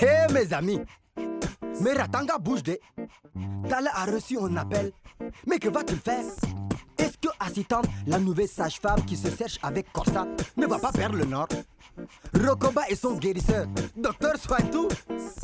Hé mes amis, mais Ratanga bouge de. Tala a reçu un appel. Mais que va-t-il faire? Est-ce que Assistante, la nouvelle sage-femme qui se cherche avec Corsa, ne va pas perdre le nord? Rokoba et son guérisseur. Docteur soigne tout.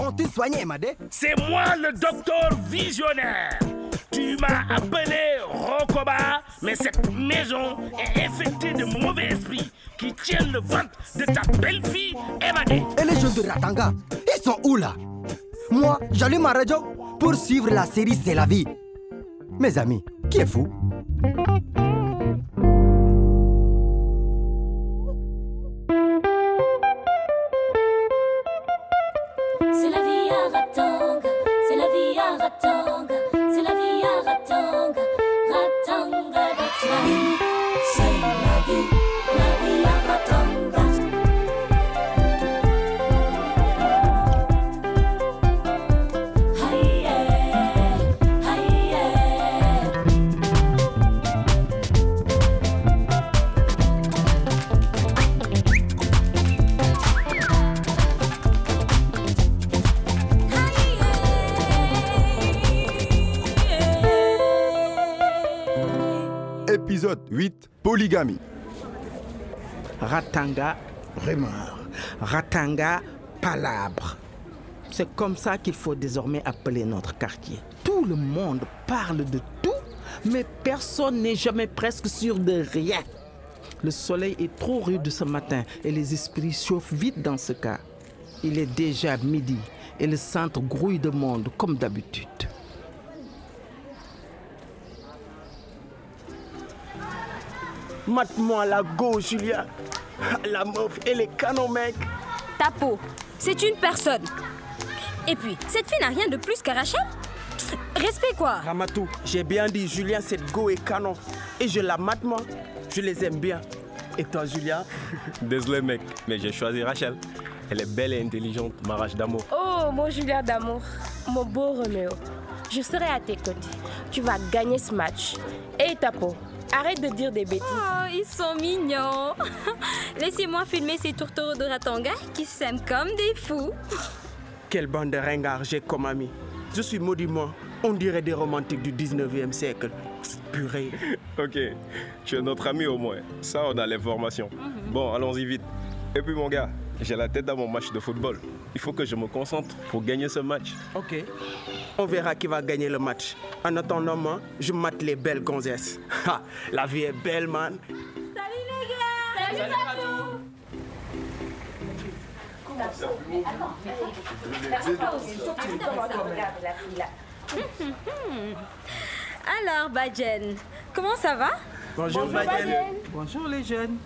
Ont-ils soigné Emadé C'est moi le docteur visionnaire. Tu m'as appelé Rokoba, mais cette maison est infectée de mauvais esprits qui tiennent le ventre de ta belle-fille Emadé. Et les jeunes de Ratanga, ils sont où là? Moi, j'allume ma radio pour suivre la série C'est la vie. Mes amis, qui est fou Épisode 8 Polygamie. Ratanga, rumeur. Ratanga, palabre. C'est comme ça qu'il faut désormais appeler notre quartier. Tout le monde parle de tout, mais personne n'est jamais presque sûr de rien. Le soleil est trop rude ce matin et les esprits chauffent vite dans ce cas. Il est déjà midi et le centre grouille de monde comme d'habitude. Mate-moi la go, Julia. La meuf, elle est canon, mec. Ta peau, c'est une personne. Et puis, cette fille n'a rien de plus qu'à Rachel Respect quoi Ramatou, j'ai bien dit, Julien, cette go est canon. Et je la mate, moi. Je les aime bien. Et toi, Julia? Désolé mec, mais j'ai choisi Rachel. Elle est belle et intelligente, ma rage d'amour. Oh, mon Julien d'amour, mon beau Roméo, je serai à tes côtés. Tu vas gagner ce match. Et Tapo, arrête de dire des bêtises. Oh, ils sont mignons. Laissez-moi filmer ces tourtereaux de Ratanga qui s'aiment comme des fous. Quelle bande de ringards j'ai comme ami. Je suis maudit, moi. On dirait des romantiques du 19e siècle. Purée. Ok, tu es notre ami au moins. Ça, on a l'information. Bon, allons-y vite. Et puis mon gars, j'ai la tête dans mon match de football. Il faut que je me concentre pour gagner ce match. Ok. On verra qui va gagner le match. En attendant, moi, je mate les belles gonzesses. Ha, la vie est belle, man. Salut Tatou Alors, Badjen, comment ça va? Bonjour, Bonjour les jeunes.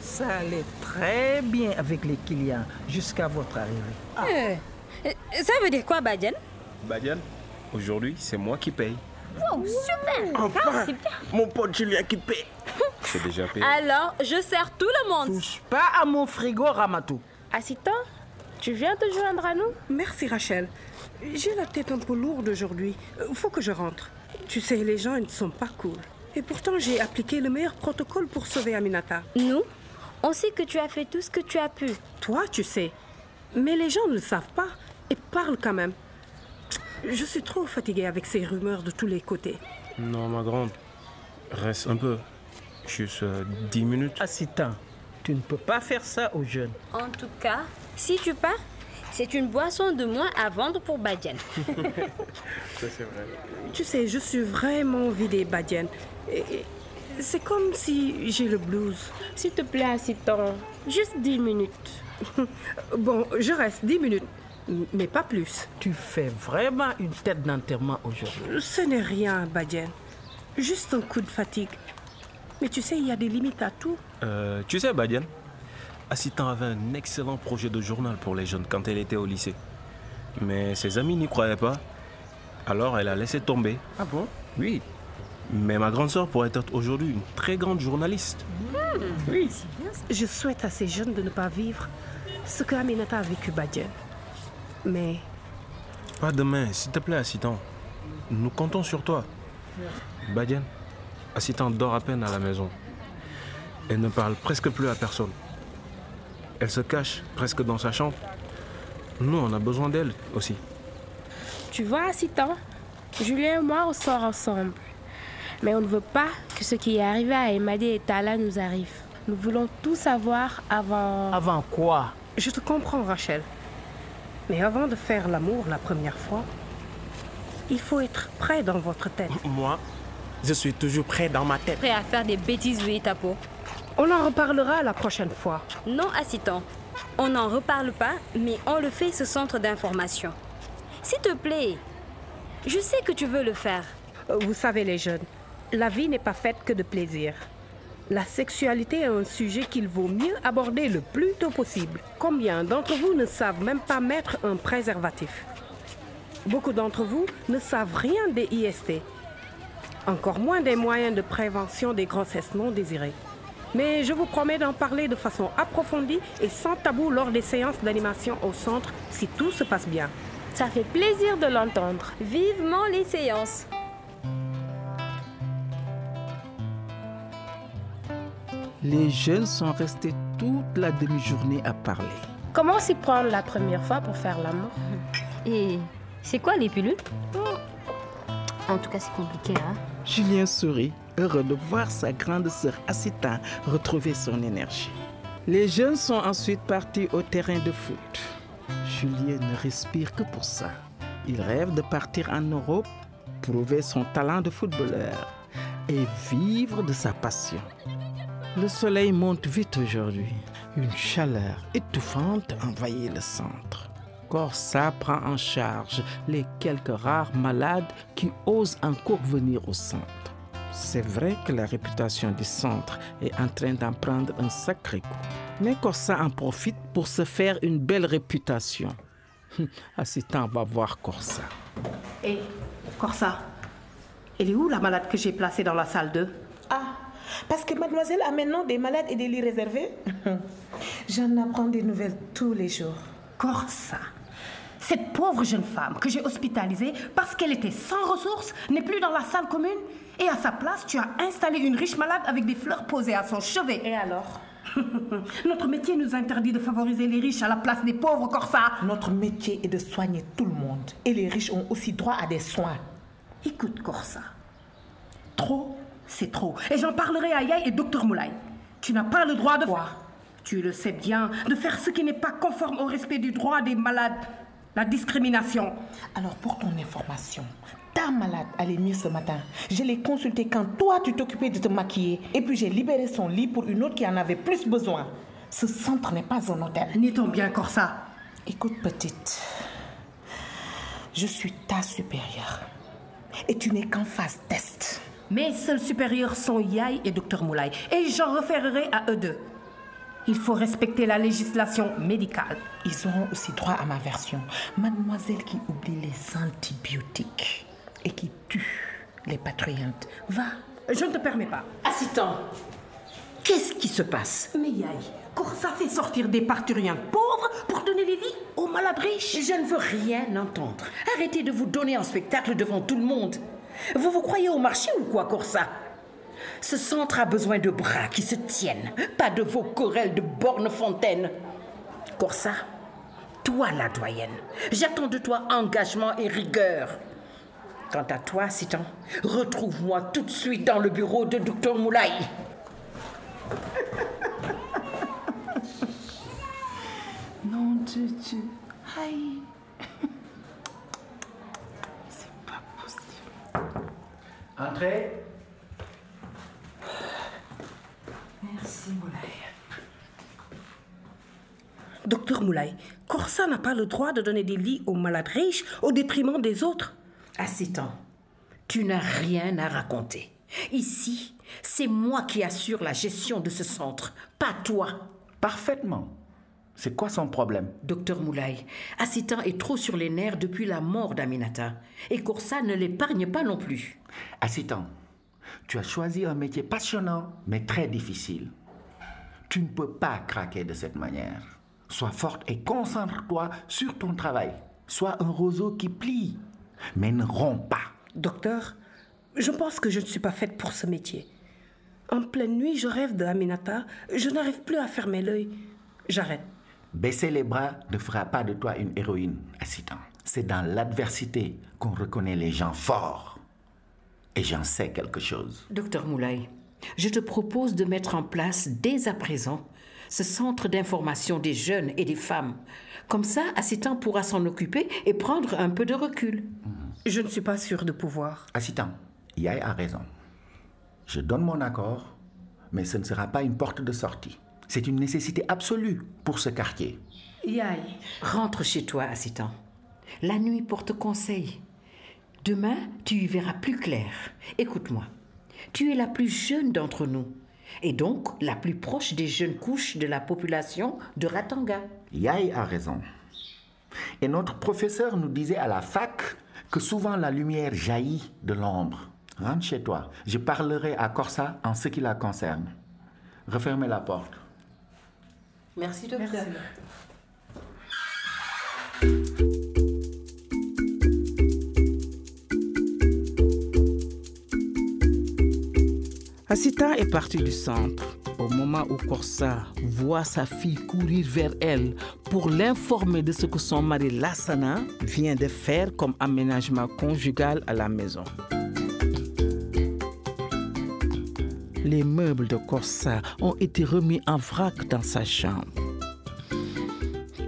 Ça allait très bien avec les clients jusqu'à votre arrivée. Euh, Ça veut dire quoi, Badjen Badian, aujourd'hui, c'est moi qui paye. Oh, super Enfin, mon pote Julien qui paie. C'est déjà payé. Alors, je sers tout le monde. Touche pas à mon frigo, Ramatou. Assistant, tu viens te joindre à nous? Merci Rachel. J'ai la tête un peu lourde aujourd'hui. Euh, Faut que je rentre. Tu sais, les gens ils ne sont pas cool. Et pourtant, j'ai appliqué le meilleur protocole pour sauver Aminata. Nous, on sait que tu as fait tout ce que tu as pu. Toi, tu sais. Mais les gens ne le savent pas et parlent quand même. Je suis trop fatiguée avec ces rumeurs de tous les côtés. Non, ma grande, reste un peu. Juste euh, 10 minutes. Assistant, tu ne peux pas faire ça aux jeunes. En tout cas, si tu pars, c'est une boisson de moins à vendre pour Badjen. Ça, c'est vrai. Tu sais, je suis vraiment vidée, Badienne. Et- et C'est comme si j'ai le blues. S'il te plaît, assistant, juste 10 minutes. Bon, je reste 10 minutes, mais pas plus. Tu fais vraiment une tête d'enterrement aujourd'hui. Ce n'est rien, Badienne. Juste un coup de fatigue. Mais tu sais, il y a des limites à tout. Euh, tu sais, Badian, Assistant avait un excellent projet de journal pour les jeunes quand elle était au lycée. Mais ses amis n'y croyaient pas. Alors elle a laissé tomber. Ah bon? Oui. Mais ma grande sœur pourrait être aujourd'hui une très grande journaliste. Oui. Je souhaite à ces jeunes de ne pas vivre ce que Aminata a vécu, Badienne. Mais Pas demain, s'il te plaît, Assistant. Nous comptons sur toi. Badian, Assistant dort à peine à la maison. Elle ne parle presque plus à personne. Elle se cache presque dans sa chambre. Nous, on a besoin d'elle aussi. Tu vois, Citan, Julien et moi, on sort ensemble. Mais on ne veut pas que ce qui est arrivé à Emadé et Tala nous arrive. Nous voulons tout savoir avant... Avant quoi? Je te comprends, Rachel. Mais avant de faire l'amour la première fois, il faut être prêt dans votre tête. Moi, je suis toujours prêt dans ma tête. Prêt à faire des bêtises, oui, Tapo. On en reparlera la prochaine fois. Non, assistant. On n'en reparle pas, mais on le fait ce centre d'information. S'il te plaît, je sais que tu veux le faire. Euh, Vous savez, les jeunes, la vie n'est pas faite que de plaisir. La sexualité est un sujet qu'il vaut mieux aborder le plus tôt possible. Combien d'entre vous ne savent même pas mettre un préservatif? Beaucoup d'entre vous ne savent rien des IST, encore moins des moyens de prévention des grossesses non désirées. Mais je vous promets d'en parler de façon approfondie et sans tabou lors des séances d'animation au centre si tout se passe bien. Ça fait plaisir de l'entendre. Vivement les séances. Les jeunes sont restés toute la demi-journée à parler. Comment s'y prendre la première fois pour faire l'amour? Et c'est quoi les pilules? En tout cas, c'est compliqué, hein Julien sourit, heureux de voir sa grande sœur Assita retrouver son énergie. Les jeunes sont ensuite partis au terrain de foot. Julien ne respire que pour ça. Il rêve de partir en Europe, prouver son talent de footballeur et vivre de sa passion. Le soleil monte vite aujourd'hui. Une chaleur étouffante envahit le centre. Corsa prend en charge les quelques rares malades qui osent encore venir au centre. C'est vrai que la réputation du centre est en train d'en prendre un sacré coup. Mais Corsa en profite pour se faire une belle réputation. Assistant va voir Corsa. Hé, Corsa, elle est où la malade que j'ai placée dans la salle 2 Ah, parce que mademoiselle a maintenant des malades et des lits réservés J'en apprends des nouvelles tous les jours. Corsa, cette pauvre jeune femme que j'ai hospitalisée parce qu'elle était sans ressources n'est plus dans la salle commune et à sa place, tu as installé une riche malade avec des fleurs posées à son chevet. Et alors? Notre métier nous interdit de favoriser les riches à la place des pauvres, Corsa. Notre métier est de soigner tout le monde. Et les riches ont aussi droit à des soins. Écoute, Corsa. Trop, c'est trop. Et j'en parlerai à Yaï et Docteur Moulay. Tu n'as pas le droit de voir. Tu le sais bien, de faire ce qui n'est pas conforme au respect du droit des malades. La discrimination. Alors, pour ton information, ta malade allait mieux ce matin. Je l'ai consultée quand toi, tu t'occupais de te maquiller. Et puis, j'ai libéré son lit pour une autre qui en avait plus besoin. Ce centre n'est pas un hôtel. Ni ton bien, Corsa. Écoute, petite. Je suis ta supérieure. Et tu n'es qu'en phase test. Mes seuls supérieurs sont Yaï et Docteur Moulay. Et j'en référerai à eux deux. Il faut respecter la législation médicale. Ils auront aussi droit à ma version. Mademoiselle qui oublie les antibiotiques et qui tue les patriotes. Va. Je ne te permets pas. Assistant, qu'est-ce qui se passe? Mais Yaï, Corsa fait sortir des parturiens pauvres pour donner les lits aux malades riches. Je ne veux rien entendre. Arrêtez de vous donner en spectacle devant tout le monde. Vous vous croyez au marché ou quoi, Corsa? Ce centre a besoin de bras qui se tiennent, pas de vos querelles de borne-fontaine. Corsa, toi la doyenne, j'attends de toi engagement et rigueur. Quant à toi, Citan, retrouve-moi tout de suite dans le bureau de Docteur Moulay. Non, Dieu, Dieu. Aïe. Entrez. Merci, Moulay. Docteur Moulay, Corsa n'a pas le droit de donner des lits aux malades riches au détriment des autres. Assistant, tu n'as rien à raconter. Ici, c'est moi qui assure la gestion de ce centre, pas toi. Parfaitement. C'est quoi son problème? Docteur Moulay, Assistant est trop sur les nerfs depuis la mort d'Aminata. Et Corsa ne l'épargne pas non plus. Assistant, tu as choisi un métier passionnant, mais très difficile. Tu ne peux pas craquer de cette manière. Sois forte et concentre-toi sur ton travail. Sois un roseau qui plie, mais ne rompt pas. Docteur, je pense que je ne suis pas faite pour ce métier. En pleine nuit, je rêve de Aminata. Je n'arrive plus à fermer l'œil. J'arrête. Baisser les bras ne fera pas de toi une héroïne, Assitan. C'est dans l'adversité qu'on reconnaît les gens forts. Et j'en sais quelque chose. Docteur Moulay, je te propose de mettre en place dès à présent ce centre d'information des jeunes et des femmes. Comme ça, Assitan pourra s'en occuper et prendre un peu de recul. Je ne suis pas sûre de pouvoir. Assitan, Yaï a raison. Je donne mon accord, mais ce ne sera pas une porte de sortie. C'est une nécessité absolue pour ce quartier. Yaï. Rentre chez toi, Assitan. La nuit porte conseil. Demain, tu y verras plus clair. Écoute-moi. Tu es la plus jeune d'entre nous et donc la plus proche des jeunes couches de la population de Ratanga. Yaï a raison. Et notre professeur nous disait à la fac que souvent la lumière jaillit de l'ombre. Rentre chez toi. Je parlerai à Corsa en ce qui la concerne. Refermez la porte. Merci, docteur. Asita est partie du centre au moment où Corsa voit sa fille courir vers elle pour l'informer de ce que son mari Lassana vient de faire comme aménagement conjugal à la maison. Les meubles de Corsa ont été remis en vrac dans sa chambre.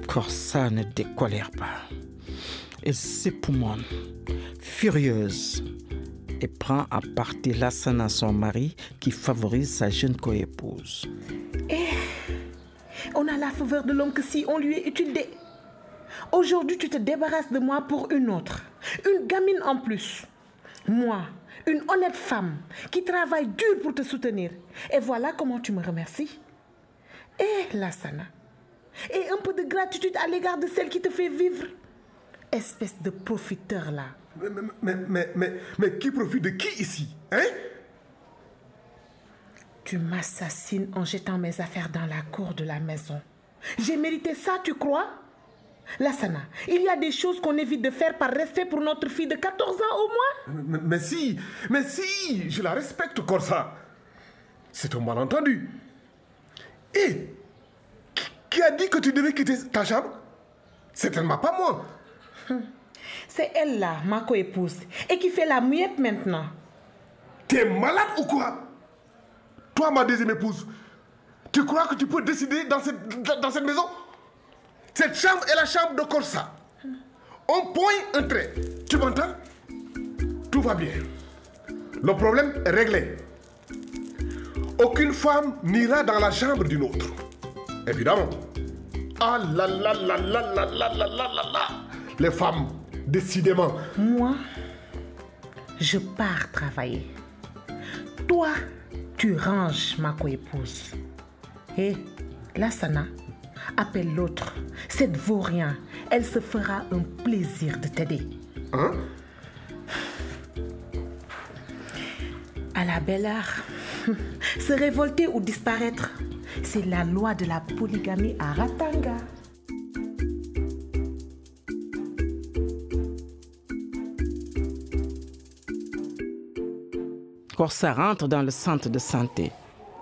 Corsa ne décolère pas. Elle s'époumonne, furieuse, et prend à partie Lassana, son mari, qui favorise sa jeune coépouse. Eh, on a la faveur de l'homme que si on lui est utile. Aujourd'hui, tu te débarrasses de moi pour une autre. Une gamine en plus. Moi, une honnête femme qui travaille dur pour te soutenir. Et voilà comment tu me remercies. Eh, Lassana. Et un peu de gratitude à l'égard de celle qui te fait vivre. Espèce de profiteur là. Mais, mais, mais, mais, mais qui profite de qui ici Hein? Tu m'assassines en jetant mes affaires dans la cour de la maison. J'ai mérité ça, tu crois? Lassana, il y a des choses qu'on évite de faire par respect pour notre fille de 14 ans au moins. mais, mais si, mais si, je la respecte, Corsa. C'est un malentendu. Et qui, a dit que tu devais quitter ta chambre? Certainement pas moi. C'est elle là, ma coépouse, et qui fait la muette maintenant. T'es malade ou quoi? Toi, ma deuxième épouse, tu crois que tu peux décider dans cette, dans- dans cette maison? Cette chambre est la chambre de Corsa. On pointe un trait. Tu m'entends? Tout va bien. Le problème est réglé. Aucune femme n'ira dans la chambre d'une autre. Évidemment. Ah là là là là là là là là là Les femmes, décidément. Moi, je pars travailler. Toi, tu ranges ma coépouse. Et Lassana, appelle l'autre. Cette vaurien, elle se fera un plaisir de t'aider. Hein? À la belle heure, se révolter ou disparaître, c'est la loi de la polygamie à Ratanga. Corsa rentre dans le centre de santé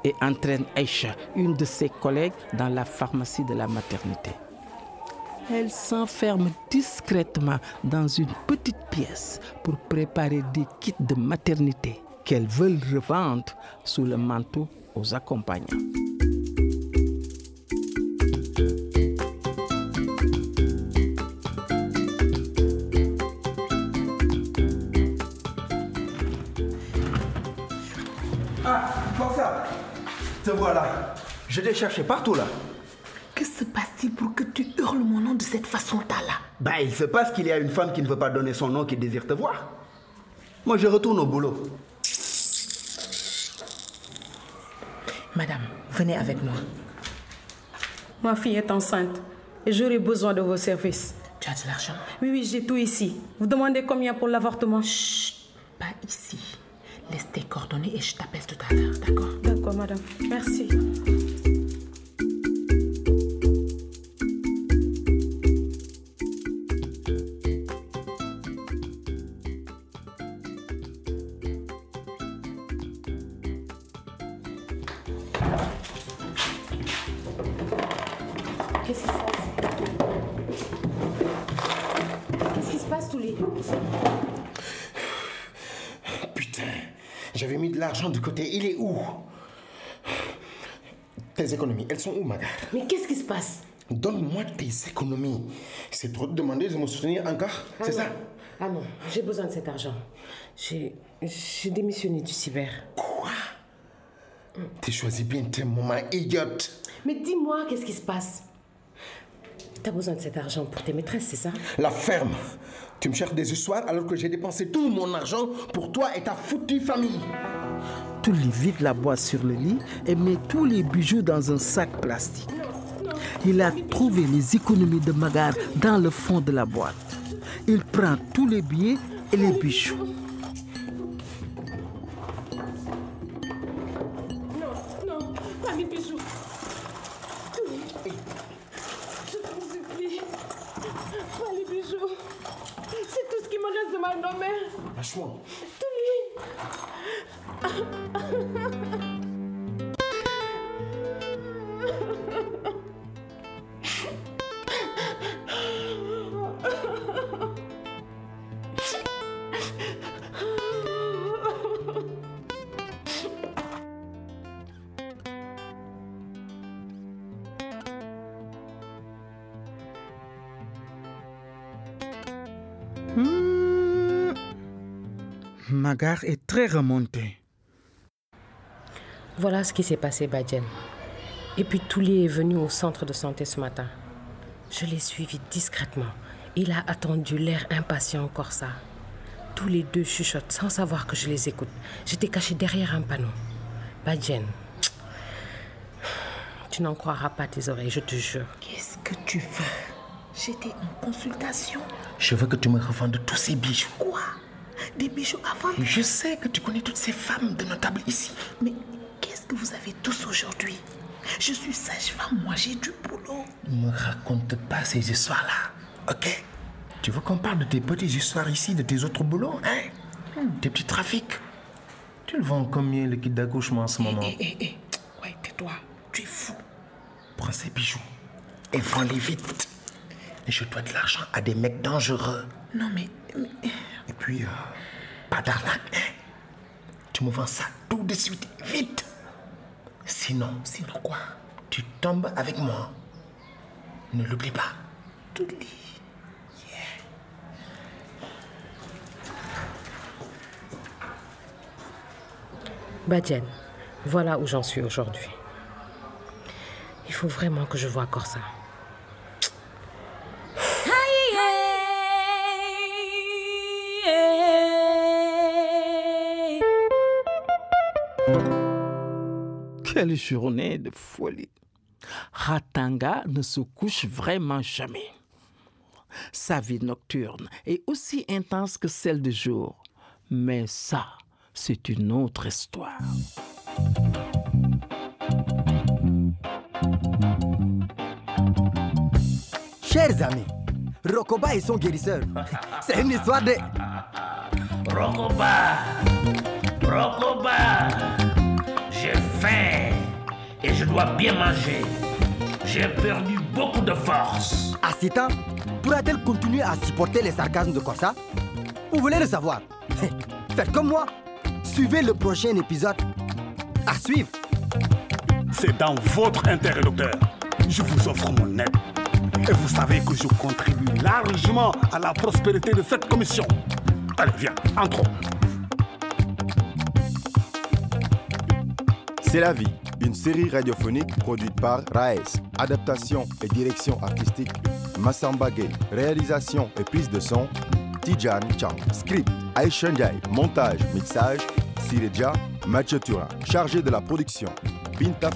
et entraîne Aïcha, une de ses collègues, dans la pharmacie de la maternité. Elle s'enferme discrètement dans une petite pièce pour préparer des kits de maternité qu'elle veut revendre sous le manteau aux accompagnants. Voilà. Je t'ai cherché partout là. Que se passe-t-il pour que tu hurles mon nom de cette façon-là là? Bah, il se passe qu'il y a une femme qui ne veut pas donner son nom qui désire te voir. Moi, je retourne au boulot. Madame, venez avec moi. Ma fille est enceinte et j'aurai besoin de vos services. Tu as de l'argent? Oui, oui, j'ai tout ici. Vous demandez combien pour l'avortement? Pas ici. Laisse tes coordonnées et je t'appelle tout à l'heure, d'accord? madame. Merci. Qu'est-ce qui se passe? Qu'est-ce qui se passe, Toulé Putain, j'avais mis de l'argent de côté. Il est où? Tes économies, elles sont où, Maga Mais qu'est-ce qui se passe Donne-moi tes économies. C'est trop de demander de me soutenir encore, c'est ça Ah non, j'ai besoin de cet argent. J'ai démissionné du cyber. Quoi? Tu choisis bien tes moments idiotes. Mais dis-moi, qu'est-ce qui se passe? T'as besoin de cet argent pour tes maîtresses, c'est ça? La ferme. Tu me cherches des histoires alors que j'ai dépensé tout mon argent pour toi et ta foutue famille. Tu lui vides la boîte sur le lit et met tous les bijoux dans un sac plastique. Il a trouvé les économies de Magar dans le fond de la boîte. Il prend tous les billets et les bijoux. Non, Magar est très remonté. Voilà ce qui s'est passé, Badjen. Et puis Touli est venu au centre de santé ce matin. Je l'ai suivi discrètement. Il a attendu l'air impatient encore ça. Tous les deux chuchotent sans savoir que je les écoute. J'étais caché derrière un panneau. Badjen, tu n'en croiras pas tes oreilles, je te jure. Qu'est-ce que tu veux? J'étais en consultation. Je veux que tu me revendes tous ces bijoux. Quoi? Des bijoux avant Je sais que tu connais toutes ces femmes de notables ici. Mais qu'est-ce que vous avez tous aujourd'hui? Je suis sage-femme, moi j'ai du boulot. Ne me raconte pas ces histoires-là, ok? Tu veux qu'on parle de tes petites histoires ici, de tes autres boulots, hein? Tes petits trafics Tu le vends combien le kit d'accouchement en ce moment? Hé, hé, hé. Ouais, tais-toi. Tu es fou. Prends ces bijoux et vends-les vite. Et je dois de l'argent à des mecs dangereux. Non, mais. mais- Et puis, euh, pas d'arnaque, hein Tu me vends ça tout de suite, vite Sinon, Sinon quoi tu tombes avec moi. Ne l'oublie pas. Tout. Badjen, voilà où j'en suis aujourd'hui. Il faut vraiment que je voie Corsa. Quelle journée de folie. Ratanga ne se couche vraiment jamais. Sa vie nocturne est aussi intense que celle de jour. Mais ça, c'est une autre histoire. Chers amis, Rokoba et son guérisseur, c'est une histoire de... Rokoba Rokoba faim et je dois bien manger. J'ai perdu beaucoup de force. Assita pourra-t-elle continuer à supporter les sarcasmes de Corsa? Vous voulez le savoir Faites comme moi. Suivez le prochain épisode. À suivre. C'est dans votre intérêt, docteur. Je vous offre mon aide. Et vous savez que je contribue largement à la prospérité de cette commission. Allez, viens, entrons. C'est la vie, une série radiophonique produite par Raes. Adaptation et direction artistique Massamba Gay. Réalisation et prise de son Tijan Chang. Script Aisha Ndiaye. Montage, mixage Sireja Mathieu Turin. Chargé de la production Binta.